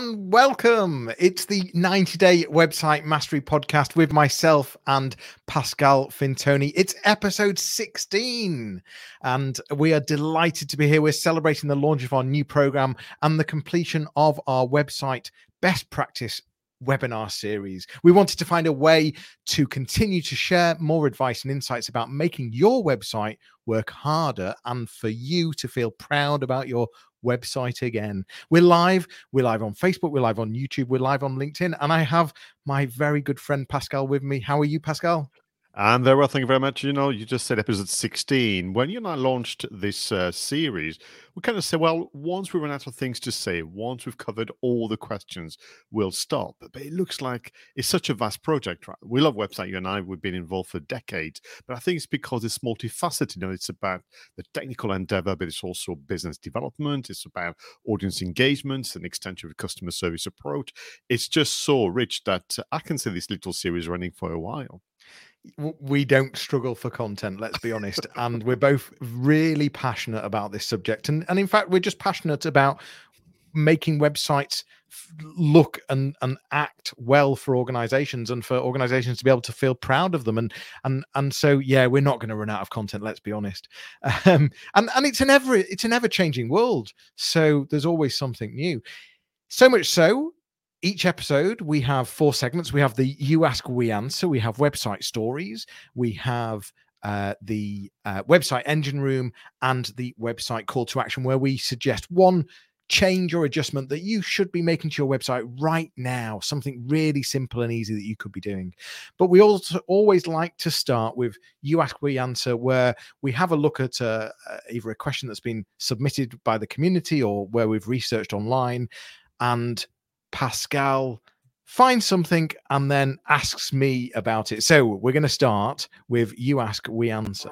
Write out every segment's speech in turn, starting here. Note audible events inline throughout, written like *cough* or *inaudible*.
And welcome. It's the 90 Day Website Mastery Podcast with myself and Pascal Fintoni. It's episode 16, and we are delighted to be here. We're celebrating the launch of our new program and the completion of our website best practice webinar series. We wanted to find a way to continue to share more advice and insights about making your website work harder and for you to feel proud about your website again. We're live. We're live on Facebook. We're live on YouTube. We're live on LinkedIn. And I have my very good friend Pascal with me. How are you, Pascal? And there, well, thank you very much. You know, you just said episode 16. When you and I launched this uh, series, we kind of said, well, once we run out of things to say, once we've covered all the questions, we'll stop. But it looks like it's such a vast project, right? We love website, you and I, we've been involved for decades. But I think it's because it's multifaceted. You know, it's about the technical endeavor, but it's also business development, it's about audience engagement, an extension of customer service approach. It's just so rich that I can see this little series running for a while we don't struggle for content let's be honest *laughs* and we're both really passionate about this subject and and in fact we're just passionate about making websites look and and act well for organizations and for organizations to be able to feel proud of them and and and so yeah we're not going to run out of content let's be honest. *laughs* Um and and it's an ever it's an ever changing world so there's always something new. So much so each episode we have four segments. We have the you ask we answer. We have website stories. We have uh, the uh, website engine room and the website call to action where we suggest one change or adjustment that you should be making to your website right now. Something really simple and easy that you could be doing. But we also always like to start with you ask we answer where we have a look at uh, uh either a question that's been submitted by the community or where we've researched online and Pascal finds something and then asks me about it. So we're going to start with you ask, we answer.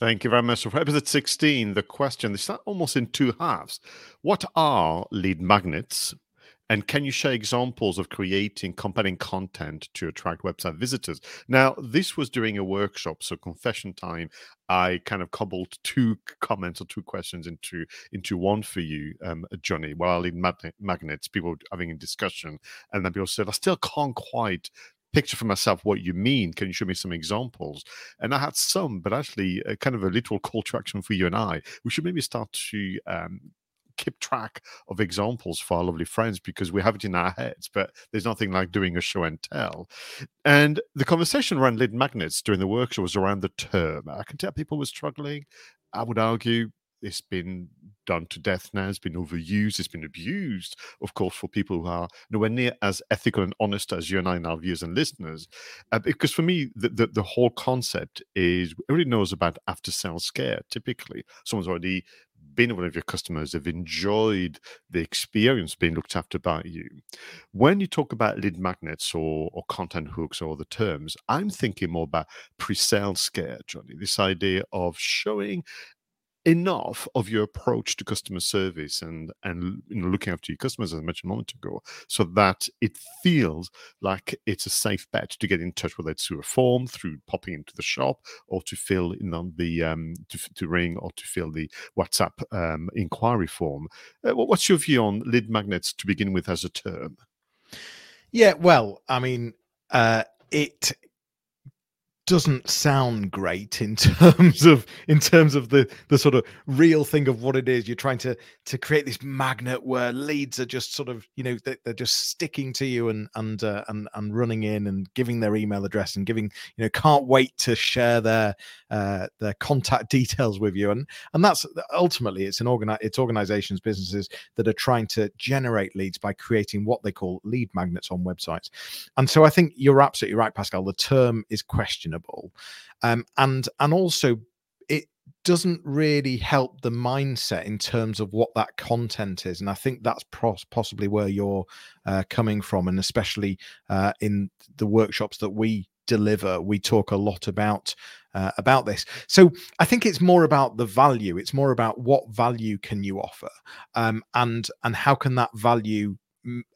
Thank you very much. For episode 16, the question is almost in two halves. What are lead magnets? And can you share examples of creating compelling content to attract website visitors? Now, this was during a workshop, so confession time. I kind of cobbled two comments or two questions into into one for you, um, Jonny. While I lead magnet, magnets, people having a discussion, and then people said, "I still can't quite picture for myself what you mean. Can you show me some examples? And I had some, but actually, uh, kind of a literal call to action for you and I. We should maybe start to um, keep track of examples for our lovely friends because we have it in our heads, but there's nothing like doing a show and tell. And the conversation around lead magnets during the workshop was around the term. I can tell people were struggling. I would argue it's been done to death now. It's been overused. It's been abused, of course, for people who are nowhere near as ethical and honest as you and I and our viewers and listeners. Uh, because for me, the, the, the, whole concept is everybody knows about after sales care. Typically, someone's already been one of your customers, have enjoyed the experience being looked after by you. When you talk about lead magnets or, or content hooks or the terms, I'm thinking more about pre-sales care, Jonny. This idea of showing enough of your approach to customer service and and you know, looking after your customers as I mentioned a moment ago, so that it feels like it's a safe bet to get in touch, whether it's through a form, through popping into the shop, or to fill in on the um, to, to ring or to fill the WhatsApp um, inquiry form. Uh, what's your view on lead magnets to begin with as a term? Yeah, well, I mean, uh, it doesn't sound great in *laughs* terms of in terms of the the sort of real thing of what it is. You're trying to to create this magnet where leads are just sort of you know they're, just sticking to you and and uh, and and running in and giving their email address and giving you know can't wait to share their uh, their contact *laughs* details with you. And and that's ultimately it's an organ it's organizations businesses that are trying to generate leads by creating what they call lead magnets on websites. And so i think you're absolutely right pascal. The term is questionable um, and and also it doesn't really help the mindset in terms of what that content is and i think that's pros- possibly where you're uh, coming from and especially uh, in the workshops that we deliver we talk a lot about uh, about this. So i think it's more about the value it's more about what value can you offer um, and and how can that value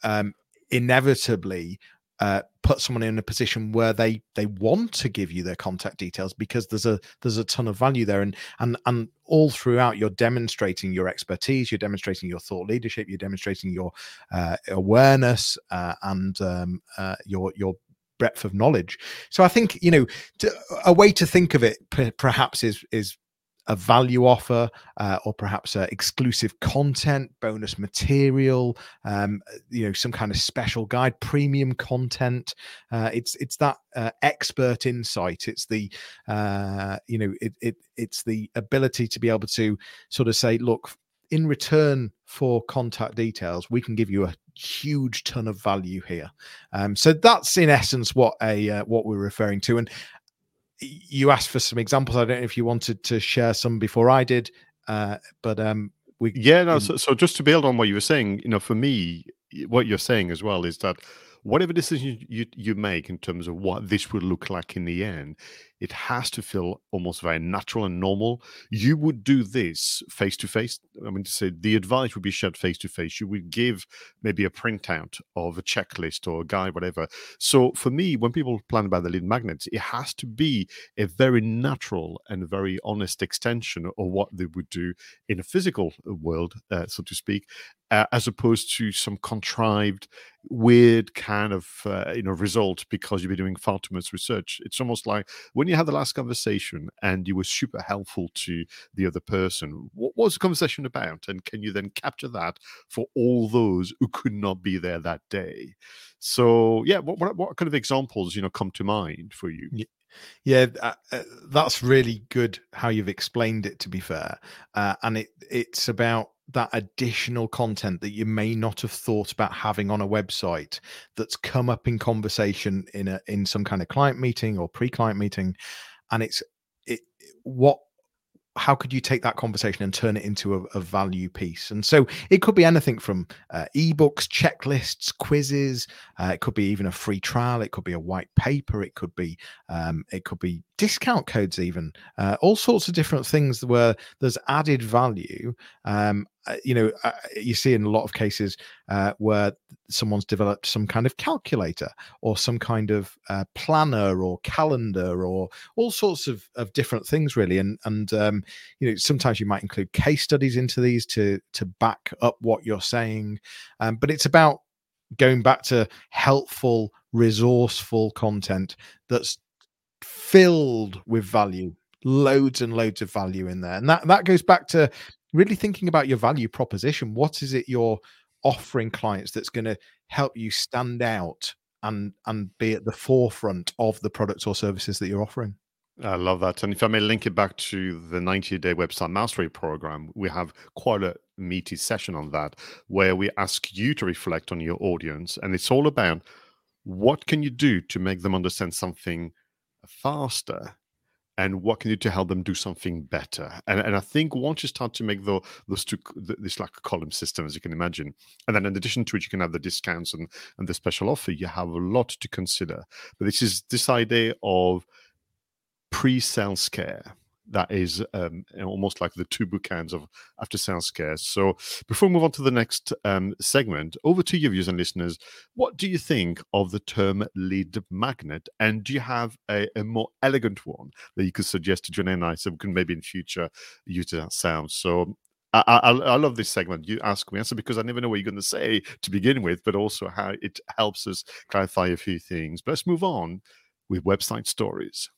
um, inevitably uh, put someone in a position where they they want to give you their contact details because there's a there's a ton of value there. And and and all throughout you're demonstrating your expertise you're demonstrating your thought leadership you're demonstrating your uh, awareness uh, and um, uh, your your breadth of knowledge. So i think you know to, a way to think of it p- perhaps is is a value offer uh, or perhaps uh, exclusive content bonus material um, you know some kind of special guide premium content. Uh, it's it's that uh, expert insight. It's the uh, you know it, it it's the ability to be able to sort of say look in return for contact details we can give you a huge ton of value here. Um, so that's in essence what a uh, what we're referring to. And you asked for some examples. I don't know if you wanted to share some before I did, uh, but um, we yeah no. So, so just to build on what you were saying, you know, for me, what you're saying as well is that whatever decision you, you make in terms of what this would look like in the end, it has to feel almost very natural and normal. You would do this face to face. I mean, to say the advice would be shared face to face. You would give maybe a printout of a checklist or a guide, whatever. So for me, when people plan about the lead magnets, it has to be a very natural and very honest extension of what they would do in a physical world, uh, so to speak, uh, as opposed to some contrived, weird kind of uh, you know result because you've been doing far too much research. It's almost like when you had the last conversation and you were super helpful to the other person. What was the conversation about, and can you then capture that for all those who could not be there that day? So yeah, what what, what kind of examples you know come to mind for you? Yeah. Yeah, uh, uh, that's really good how you've explained it. To be fair, uh, and it it's about that additional content that you may not have thought about having on a website that's come up in conversation in a in some kind of client meeting or pre-client meeting and it's it what how could you take that conversation and turn it into a, a value piece? And so it could be anything from uh, ebooks, checklists, quizzes. Uh, it could be even a free trial. It could be a white paper. It could be um, it could be discount codes, even uh, all sorts of different things where there's added value. Um, you know, uh, you see in a lot of cases uh, where someone's developed some kind of calculator or some kind of uh, planner or calendar or all sorts of, of different things, really. And and um, you know, sometimes you might include case studies into these to to back up what you're saying. Um, but it's about going back to helpful, resourceful content that's filled with value loads and loads of value in there and that that goes back to really thinking about your value proposition. What is it you're offering clients that's going to help you stand out and and be at the forefront of the products or services that you're offering? I love that. And if I may link it back to the 90 day website mastery program, we have quite a meaty session on that where we ask you to reflect on your audience. And it's all about what can you do to make them understand something faster and what can you do to help them do something better? And, and i think once you start to make the, those two this like column system as you can imagine and then in addition to it you can have the discounts and, and the special offer you have a lot to consider. But this is this idea of pre-sales care that is um, almost like the two bookends of after sales care. So before we move on to the next um, segment, over to your viewers and listeners. What do you think of the term lead magnet? And do you have a, a more elegant one that you could suggest to John and I so we can maybe in future use that ourselves? So I, I, I, love this segment. You ask me answer because I never know what you're going to say to begin with, but also how it helps us clarify a few things. But let's move on with website stories.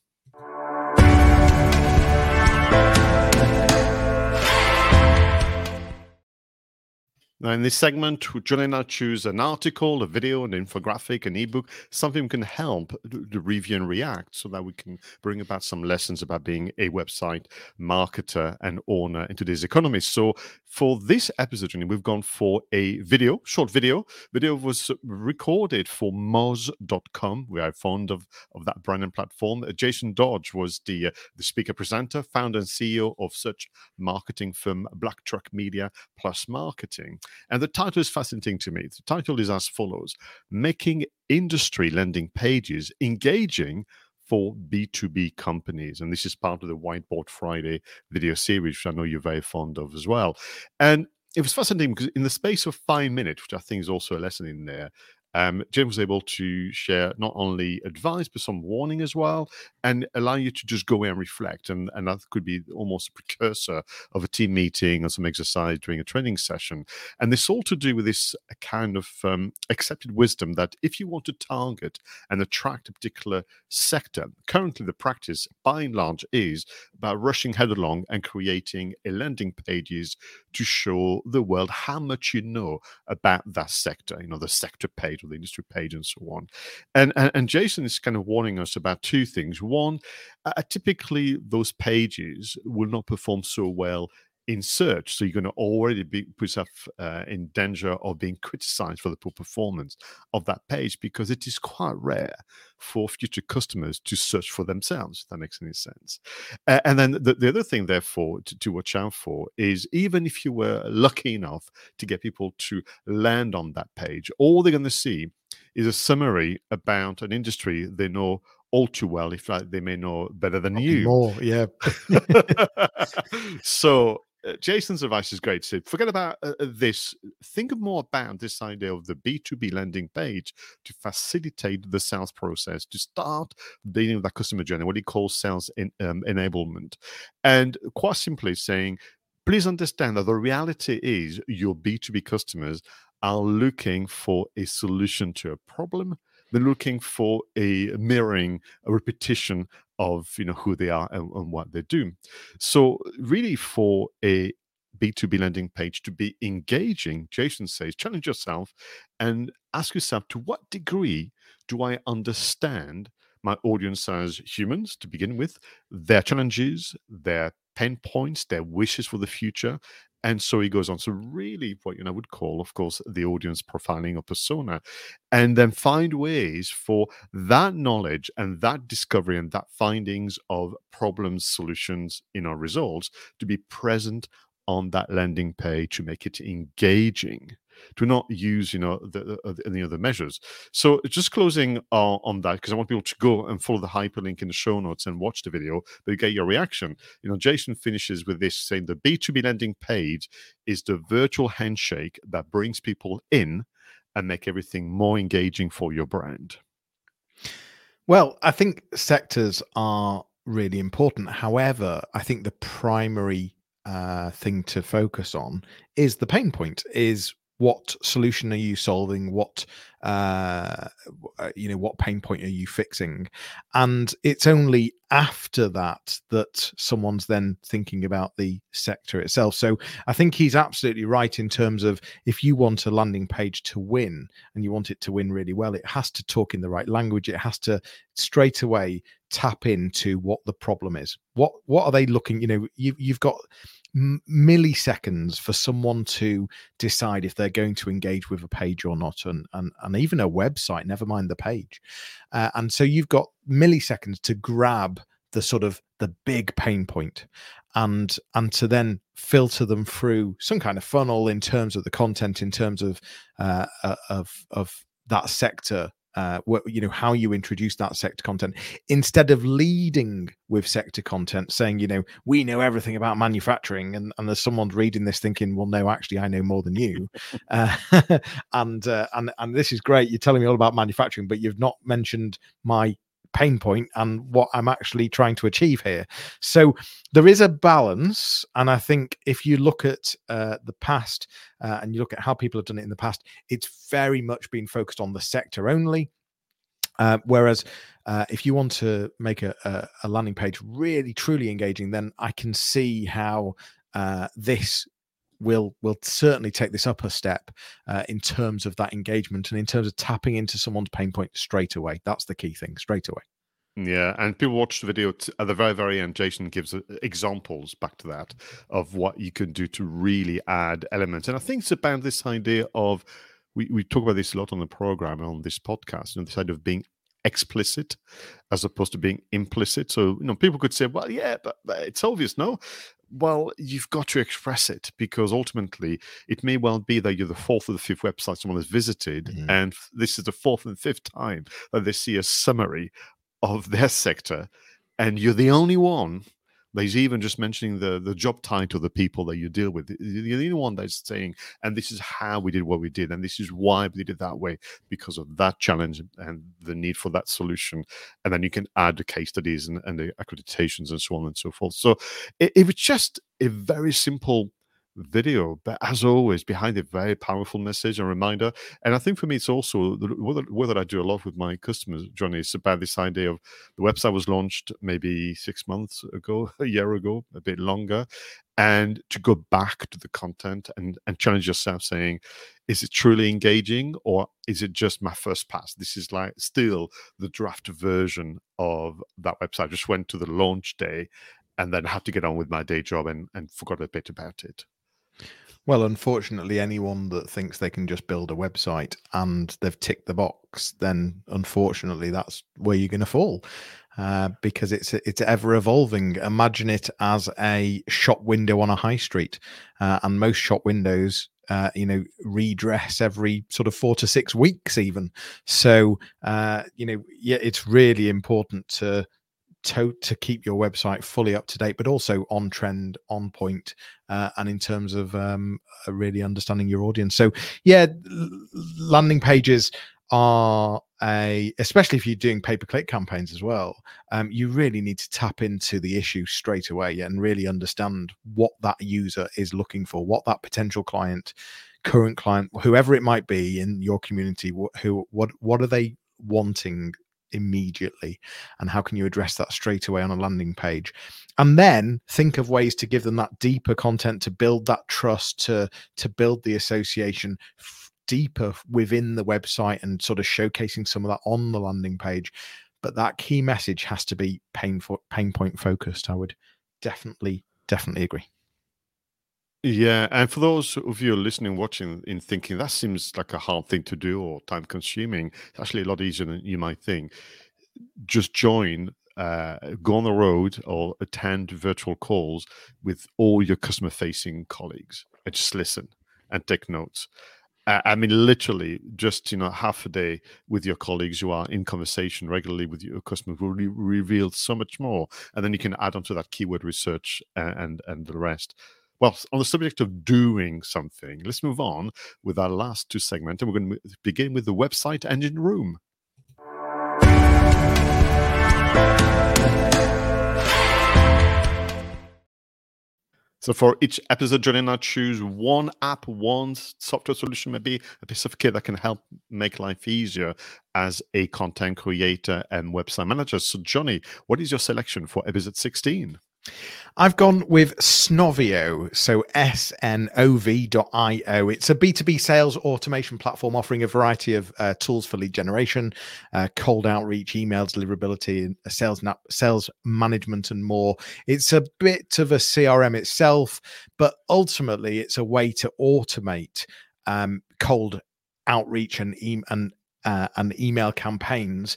Now, in this segment, John and I choose an article, a video, an infographic, an ebook, something can help to review and react so that we can bring about some lessons about being a website marketer and owner in today's economy. So, for this episode, we've gone for a video, short video. Video was recorded for Moz.com. We are fond of, of that brand and platform. Uh, Jason Dodge was the, uh, the speaker presenter, founder and CEO of such marketing firm Black Truck Media Plus Marketing. And the title is fascinating to me. The title is as follows Making Industry Landing Pages Engaging for B2B companies. And this is part of the Whiteboard Friday video series, which I know you're very fond of as well. And it was fascinating because in the space of five minutes, which I think is also a lesson in there, um, James was able to share not only advice but some warning as well, and allow you to just go and reflect. And and that could be almost a precursor of a team meeting or some exercise during a training session. And this all to do with this kind of um, accepted wisdom that if you want to target and attract a particular sector, currently the practice by and large is about rushing headlong and creating a landing pages to show the world how much you know about that sector, you know, the sector page the industry page and so on. And, and, and Jason is kind of warning us about two things. One, uh, typically those pages will not perform so well in search. So you're going to already be put yourself uh, in danger of being criticized for the poor performance of that page because it is quite rare for future customers to search for themselves, if that makes any sense. Uh, and then the, the other thing, therefore, to, to watch out for is even if you were lucky enough to get people to land on that page, all they're going to see is a summary about an industry they know all too well, if like, they may know better than you. More, yeah. *laughs* so Jason's advice is great. So forget about uh, uh, this. Think more about this idea of the B2B landing page to facilitate the sales process, to start dealing with that customer journey, what he calls sales in, um, enablement. And quite simply saying, please understand that the reality is your B2B customers are looking for a solution to a problem they're looking for a mirroring, a repetition of you know who they are and, and what they do. So really, for a B2B landing page to be engaging, Jason says, challenge yourself and ask yourself to what degree do I understand my audience as humans to begin with, their challenges, their pain points, their wishes for the future, and so he goes on. So really, what you know would call, of course, the audience profiling or persona, and then find ways for that knowledge and that discovery and that findings of problems, solutions in our results to be present on that landing page to make it engaging to not use you know the, the any other measures. So just closing uh, on that because i want people to go and follow the hyperlink in the show notes and watch the video but get your reaction. You know jason finishes with this saying the b2b landing page is the virtual handshake that brings people in and make everything more engaging for your brand. Well i think sectors are really important. However i think the primary uh, thing to focus on is the pain point is what solution are you solving? What uh, uh, you know what pain point are you fixing? And it's only after that that someone's then thinking about the sector itself. So i think he's absolutely right in terms of if you want a landing page to win and you want it to win really well it has to talk in the right language. It has to straight away tap into what the problem is. What what are they looking you know you, you've got milliseconds for someone to decide if they're going to engage with a page or not and and, and even a website never mind the page. Uh, and so you've got milliseconds to grab the sort of the big pain point and and to then filter them through some kind of funnel in terms of the content in terms of uh, uh of of that sector uh, what, you know how you introduce that sector content. Instead of leading with sector content saying you know we know everything about manufacturing and, and there's someone reading this thinking well no actually i know more than you. *laughs* Uh, *laughs* and uh, and and this is great you're telling me all about manufacturing but you've not mentioned my pain point and what I'm actually trying to achieve here. So there is a balance, and I think if you look at uh, the past uh, and you look at how people have done it in the past, it's very much been focused on the sector only. Uh, whereas uh, if you want to make a, a, a, landing page really truly engaging, then I can see how uh, this will will certainly take this up a step uh, in terms of that engagement and in terms of tapping into someone's pain point straight away. That's the key thing, straight away. Yeah, and people watch the video at the very, very end. Jason gives uh, examples back to that of what you can do to really add elements. And I think it's about this idea of we, we talk about this a lot on the program on this podcast, and this idea of being explicit as opposed to being implicit. So, you know, people could say, well, yeah, but, but it's obvious. No, well, you've got to express it because ultimately it may well be that you're the fourth or the fifth website someone has visited, mm-hmm. and this is the fourth and fifth time that they see a summary of their sector, and you're the only one There's even just mentioning the the job title, the people that you deal with. You're the only one that's saying, and this is how we did what we did, and this is why we did it that way because of that challenge and the need for that solution. And then you can add the case studies and, and the accreditations and so on and so forth. So it, it was just a very simple video, but as always, behind a very powerful message and reminder. And I think for me, it's also the what I do a lot with my customers, Jonny, is about this idea of the website was launched maybe six months ago, *laughs* a year ago, a bit longer, and to go back to the content and and challenge yourself, saying, is it truly engaging or is it just my first pass? This is like still the draft version of that website. I just went to the launch day and then had to get on with my day job and, and forgot a bit about it. Well, unfortunately, anyone that thinks they can just build a website and they've ticked the box, then unfortunately, that's where you're going to fall. Uh, because it's it's ever evolving. Imagine it as a shop window on a high street, uh, and most shop windows, uh, you know, redress every sort of four to six weeks, even. So, uh, you know, yeah, it's really important to to to keep your website fully up to date, but also on trend, on point, uh, and in terms of um, uh, really understanding your audience. So, yeah, landing pages are a especially if you're doing pay per click campaigns as well um, you really need to tap into the issue straight away and really understand what that user is looking for what that potential client current client whoever it might be in your community who what what are they wanting immediately and how can you address that straight away on a landing page? And then think of ways to give them that deeper content to build that trust to to build the association f- deeper within the website and sort of showcasing some of that on the landing page. But that key message has to be pain for pain point focused i would definitely definitely agree yeah, and for those of you listening, watching, in thinking that seems like a hard thing to do or time consuming, it's actually a lot easier than you might think. Just join, uh, go on the road or attend virtual calls with all your customer facing colleagues and just listen and take notes. I mean, literally, just you know, half a day with your colleagues who are in conversation regularly with your customers will re- reveal so much more, and then you can add on to that keyword research and uh, and, and the rest. Well, on the subject of doing something, let's move on with our last two segments. And we're going to begin with the website engine room. So for each episode, Jonny and I choose one app, one software solution, maybe a piece of kit that can help make life easier as a content creator and website manager. So, Jonny, what is your selection for episode 16? I've gone with Snovio, so S N O V.io. It's a B2B sales automation platform offering a variety of uh, tools for lead generation, uh, cold outreach, email deliverability, sales, sales management, and more. It's a bit of a CRM itself, but ultimately it's a way to automate um, cold outreach and, e- and, uh, and email campaigns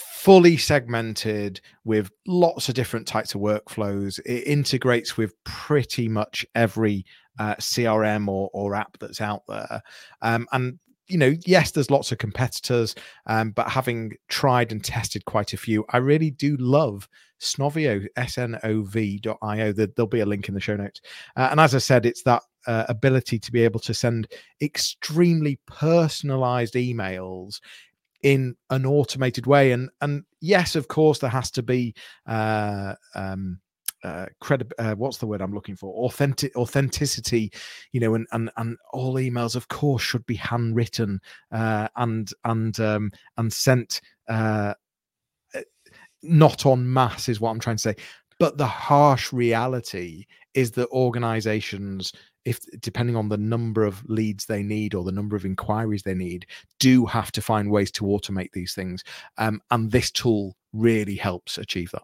fully segmented with lots of different types of workflows. It integrates with pretty much every uh, CRM or, or app that's out there. Um, and you know, yes, there's lots of competitors, um, but having tried and tested quite a few, I really do love Snovio, S-N-O-V.io. There'll be a link in the show notes. Uh, and as I said, it's that uh, ability to be able to send extremely personalized emails in an automated way. And and yes of course there has to be uh um uh, credit uh, what's the word i'm looking for? Authentic authenticity you know and and and all emails of course should be handwritten uh and and um and sent uh not on mass is what i'm trying to say. But the harsh reality is that organizations if depending on the number of leads they need or the number of inquiries they need do have to find ways to automate these things um, and this tool really helps achieve that.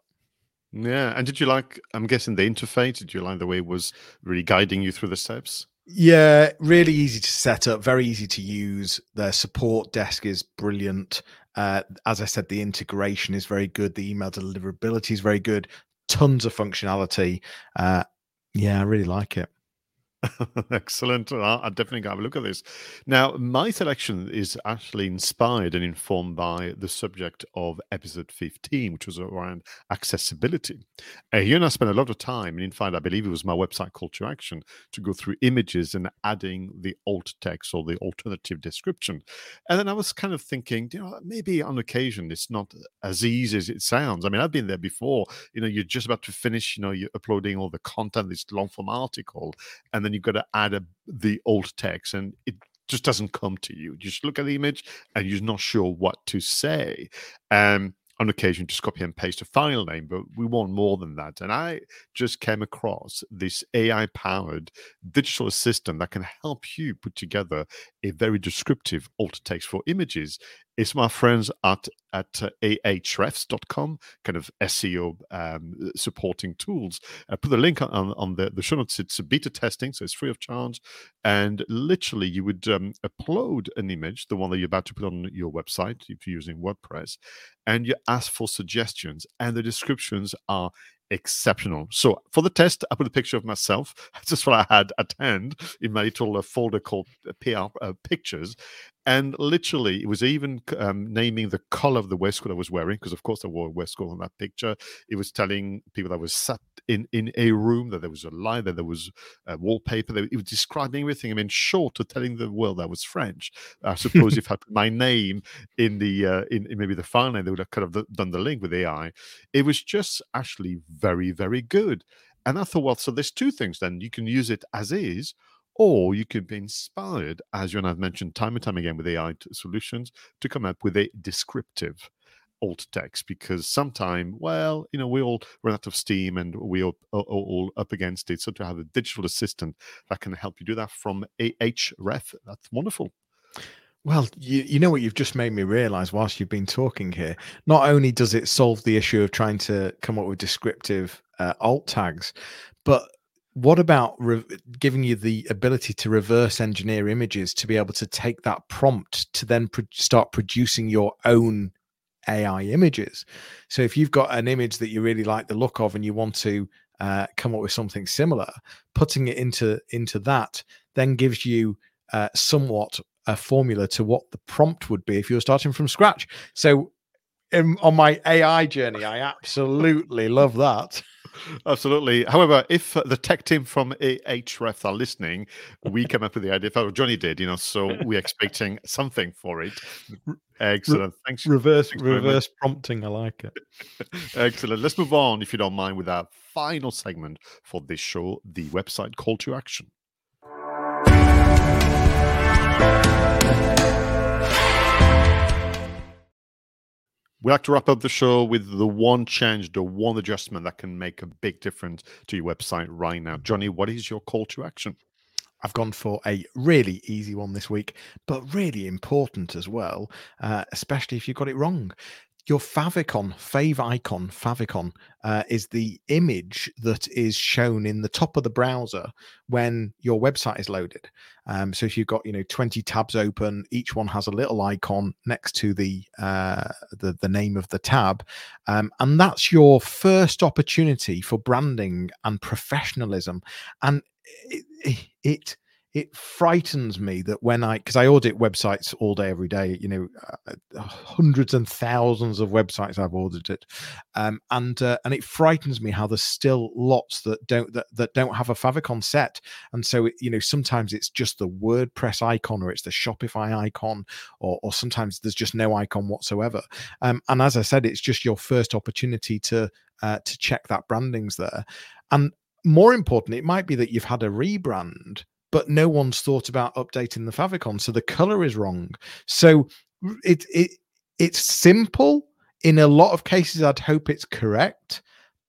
Yeah and did you like i'm guessing the interface did you like the way it was really guiding you through the steps? Yeah really easy to set up very easy to use. Their support desk is brilliant. Uh, as i said the integration is very good. The email deliverability is very good. Tons of functionality. Uh, yeah i really like it *laughs* Excellent. I'll, definitely have a look at this. Now, my selection is actually inspired and informed by the subject of episode 15, which was around accessibility. Uh, here and I spent a lot of time, and in fact, I believe it was my website call to action to go through images and adding the alt text or the alternative description. And then I was kind of thinking, you know, maybe on occasion it's not as easy as it sounds. I mean, I've been there before. You know, you're just about to finish, you know, you're uploading all the content, this long form article, and then you've got to add a, the alt text, and it just doesn't come to you. You just look at the image and you're not sure what to say. Um, on occasion, just copy and paste a file name, but we want more than that. And I just came across this AI powered digital assistant that can help you put together a very descriptive alt text for images it's my friends at at uh, ahrefs.com, kind of SEO um, supporting tools. I put the link on, on the, the show notes. It's beta testing, so it's free of charge. And literally, you would um, upload an image, the one that you're about to put on your website if you're using WordPress, and you ask for suggestions, and the descriptions are exceptional. So for the test, I put a picture of myself. That's *laughs* just what I had at hand in my little uh, folder called uh, PR uh, pictures. And literally, it was even um, naming the color of the waistcoat I was wearing, because of course I wore a waistcoat on that picture. It was telling people that I was sat in, in a room, that there was a light, that there was a wallpaper. It was describing everything. I mean, short to telling the world I was French. I suppose if I put my name in the uh, in, in, maybe the file name, they would have kind of done the link with AI. It was just actually very, very good. And I thought, well, so there's two things then. You can use it as is, or you could be inspired, as you and I've mentioned time and time again with AI solutions, to come up with a descriptive alt text because sometime, well, you know, we all run out of steam and we all, all, all, up against it. So to have a digital assistant that can help you do that from Ahref, that's wonderful. Well, you, you know what you've just made me realize whilst you've been talking here. Not only does it solve the issue of trying to come up with descriptive uh, alt tags, but what about re- giving you the ability to reverse engineer images to be able to take that prompt to then pro- start producing your own AI images? So if you've got an image that you really like the look of and you want to uh, come up with something similar, putting it into into that then gives you uh, somewhat a formula to what the prompt would be if you were starting from scratch. So, in, on my AI journey, I absolutely love that. Absolutely. However, if uh, the tech team from Ahrefs are listening, we *laughs* came up with the idea. Oh, Jonny did, you know, so we're expecting something for it. Excellent. Thanks. Reverse Thanks reverse prompting. I like it. *laughs* Excellent. Let's move on, if you don't mind, with our final segment for this show, the website call to action. We like to wrap up the show with the one change, the one adjustment that can make a big difference to your website right now. Jonny, what is your call to action? I've gone for a really easy one this week, but really important as well, uh, especially if you got it wrong your favicon, fave icon, favicon, uh, is the image that is shown in the top of the browser when your website is loaded. Um, so if you've got you know 20 tabs open, each one has a little icon next to the uh, the, the name of the tab, um, and that's your first opportunity for branding and professionalism. And it, it, it it frightens me that when I, because I audit websites all day, every day, you know, uh, uh, hundreds and thousands of websites I've audited, um, and uh, and it frightens me how there's still lots that don't that, that don't have a favicon set, and so it, you know sometimes it's just the WordPress icon or it's the Shopify icon, or or sometimes there's just no icon whatsoever, um, and as I said, it's just your first opportunity to uh, to check that branding's there, and more important, it might be that you've had a rebrand but no one's thought about updating the favicon so the color is wrong. So it it it's simple. In a lot of cases i'd hope it's correct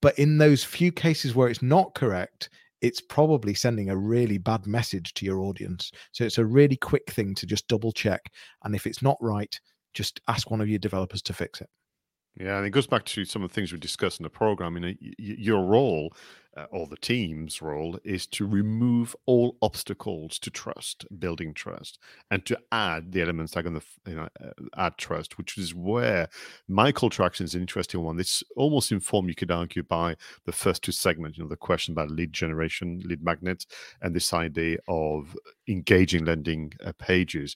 but in those few cases where it's not correct it's probably sending a really bad message to your audience. So it's a really quick thing to just double check and if it's not right just ask one of your developers to fix it. Yeah, and it goes back to some of the things we discussed in the program. You know, your role uh, or the team's role is to remove all obstacles to trust, building trust, and to add the elements that are going to you know, uh, add trust, which is where my call to action is an interesting one. It's almost informed, you could argue, by the first two segments, you know, the question about lead generation, lead magnets, and this idea of engaging landing uh, pages.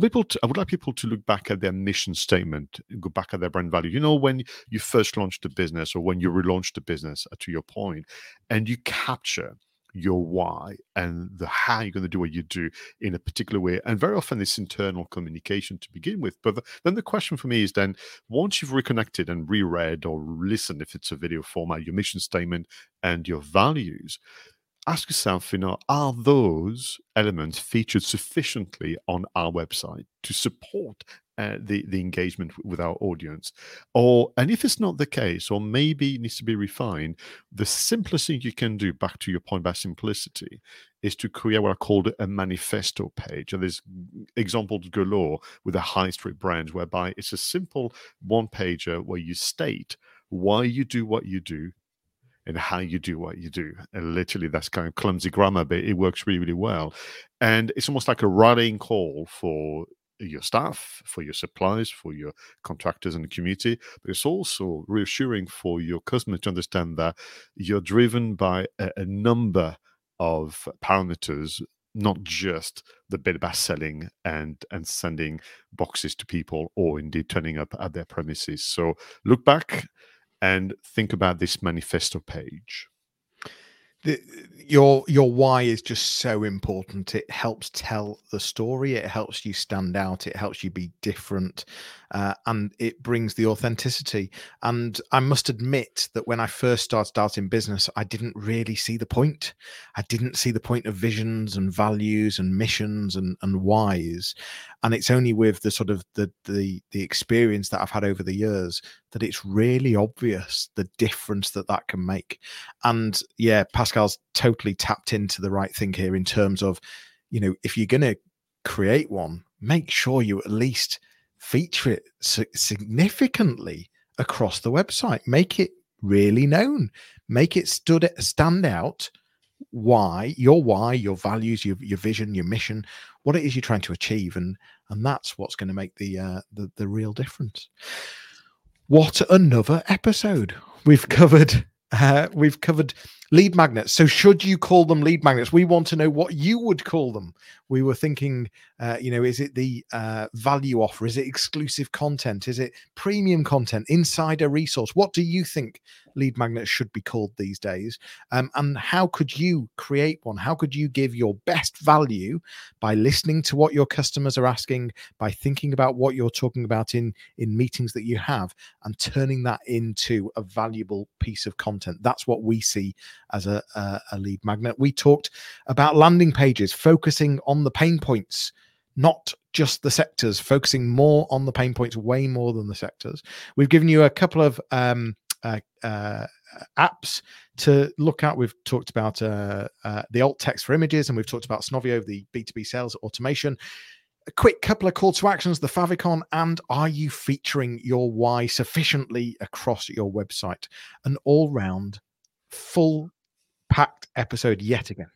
People to, I would like people to look back at their mission statement, go back at their brand value. You know, when you first launched a business or when you relaunched a business, uh, to your point, and you capture your why and the how you're going to do what you do in a particular way and very often this internal communication to begin with but the, then the question for me is then once you've reconnected and reread or listened if it's a video format your mission statement and your values ask yourself, you know, are those elements featured sufficiently on our website to support uh, the the engagement with our audience or and if it's not the case or maybe it needs to be refined the simplest thing you can do back to your point about simplicity is to create what I called a manifesto page and there's examples galore with a high street brand whereby it's a simple one pager where you state why you do what you do and how you do what you do. And literally, that's kind of clumsy grammar, but it works really, really well. And it's almost like a rallying call for your staff, for your suppliers, for your contractors and the community. But it's also reassuring for your customers to understand that you're driven by a, a number of parameters not just the bit about selling and and sending boxes to people or indeed turning up at their premises so look back and think about this manifesto page. The, your your why is just so important. It helps tell the story. It helps you stand out. It helps you be different, uh, and it brings the authenticity. And I must admit that when I first started out in business, I didn't really see the point. I didn't see the point of visions and values and missions and and whys. And it's only with the sort of the the the experience that I've had over the years that it's really obvious the difference that that can make. And yeah, Pascal's totally tapped into the right thing here in terms of, you know, if you're going to create one, make sure you at least feature it significantly across the website. Make it really known. Make it stood stand out. Why your why, your values, your your vision, your mission, what it is you're trying to achieve, and and that's what's going to make the uh, the the real difference. What another episode! We've covered *laughs* uh, we've covered lead magnets. So, should you call them lead magnets? We want to know what you would call them. We were thinking, uh, you know, is it the uh, value offer? Is it exclusive content? Is it premium content? Insider resource? What do you think lead magnets should be called these days? Um, and how could you create one? How could you give your best value by listening to what your customers are asking, by thinking about what you're talking about in in meetings that you have, and turning that into a valuable piece of content? That's what we see as a, a, a lead magnet. We talked about landing pages, focusing on the pain points not just the sectors, focusing more on the pain points, way more than the sectors. We've given you a couple of um, uh, uh, apps to look at. We've talked about uh, uh the alt text for images, and we've talked about Snovio, the B2B sales automation. A quick couple of call to actions the favicon and are you featuring your why sufficiently across your website an all-round full packed episode yet again.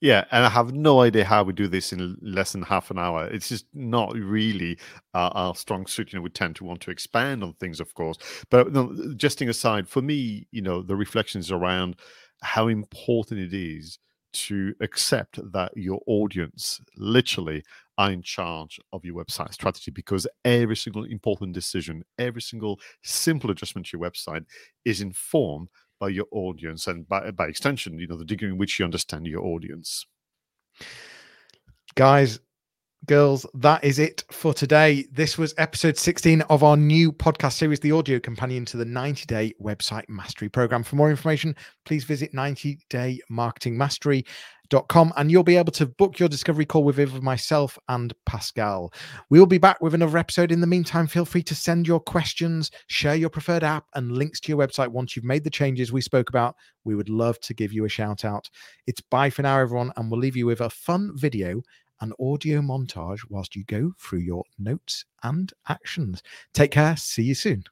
Yeah, and I have no idea how we do this in less than half an hour. It's just not really uh, our strong suit. You know, we tend to want to expand on things, of course. But no, jesting aside, for me, you know, the reflections around how important it is to accept that your audience literally are in charge of your website strategy because every single important decision, every single simple adjustment to your website is informed by your audience and by, by extension, you know, the degree in which you understand your audience. Guys, girls, that is it for today. This was episode 16 of our new podcast series, the audio companion to the 90 day website mastery program. For more information, please visit 90 day marketing mastery com, and you'll be able to book your discovery call with either myself and Pascal. We'll be back with another episode. In the meantime, feel free to send your questions, share your preferred app, and links to your website once you've made the changes we spoke about. We would love to give you a shout out. It's bye for now, everyone, and we'll leave you with a fun video and audio montage whilst you go through your notes and actions. Take care. See you soon.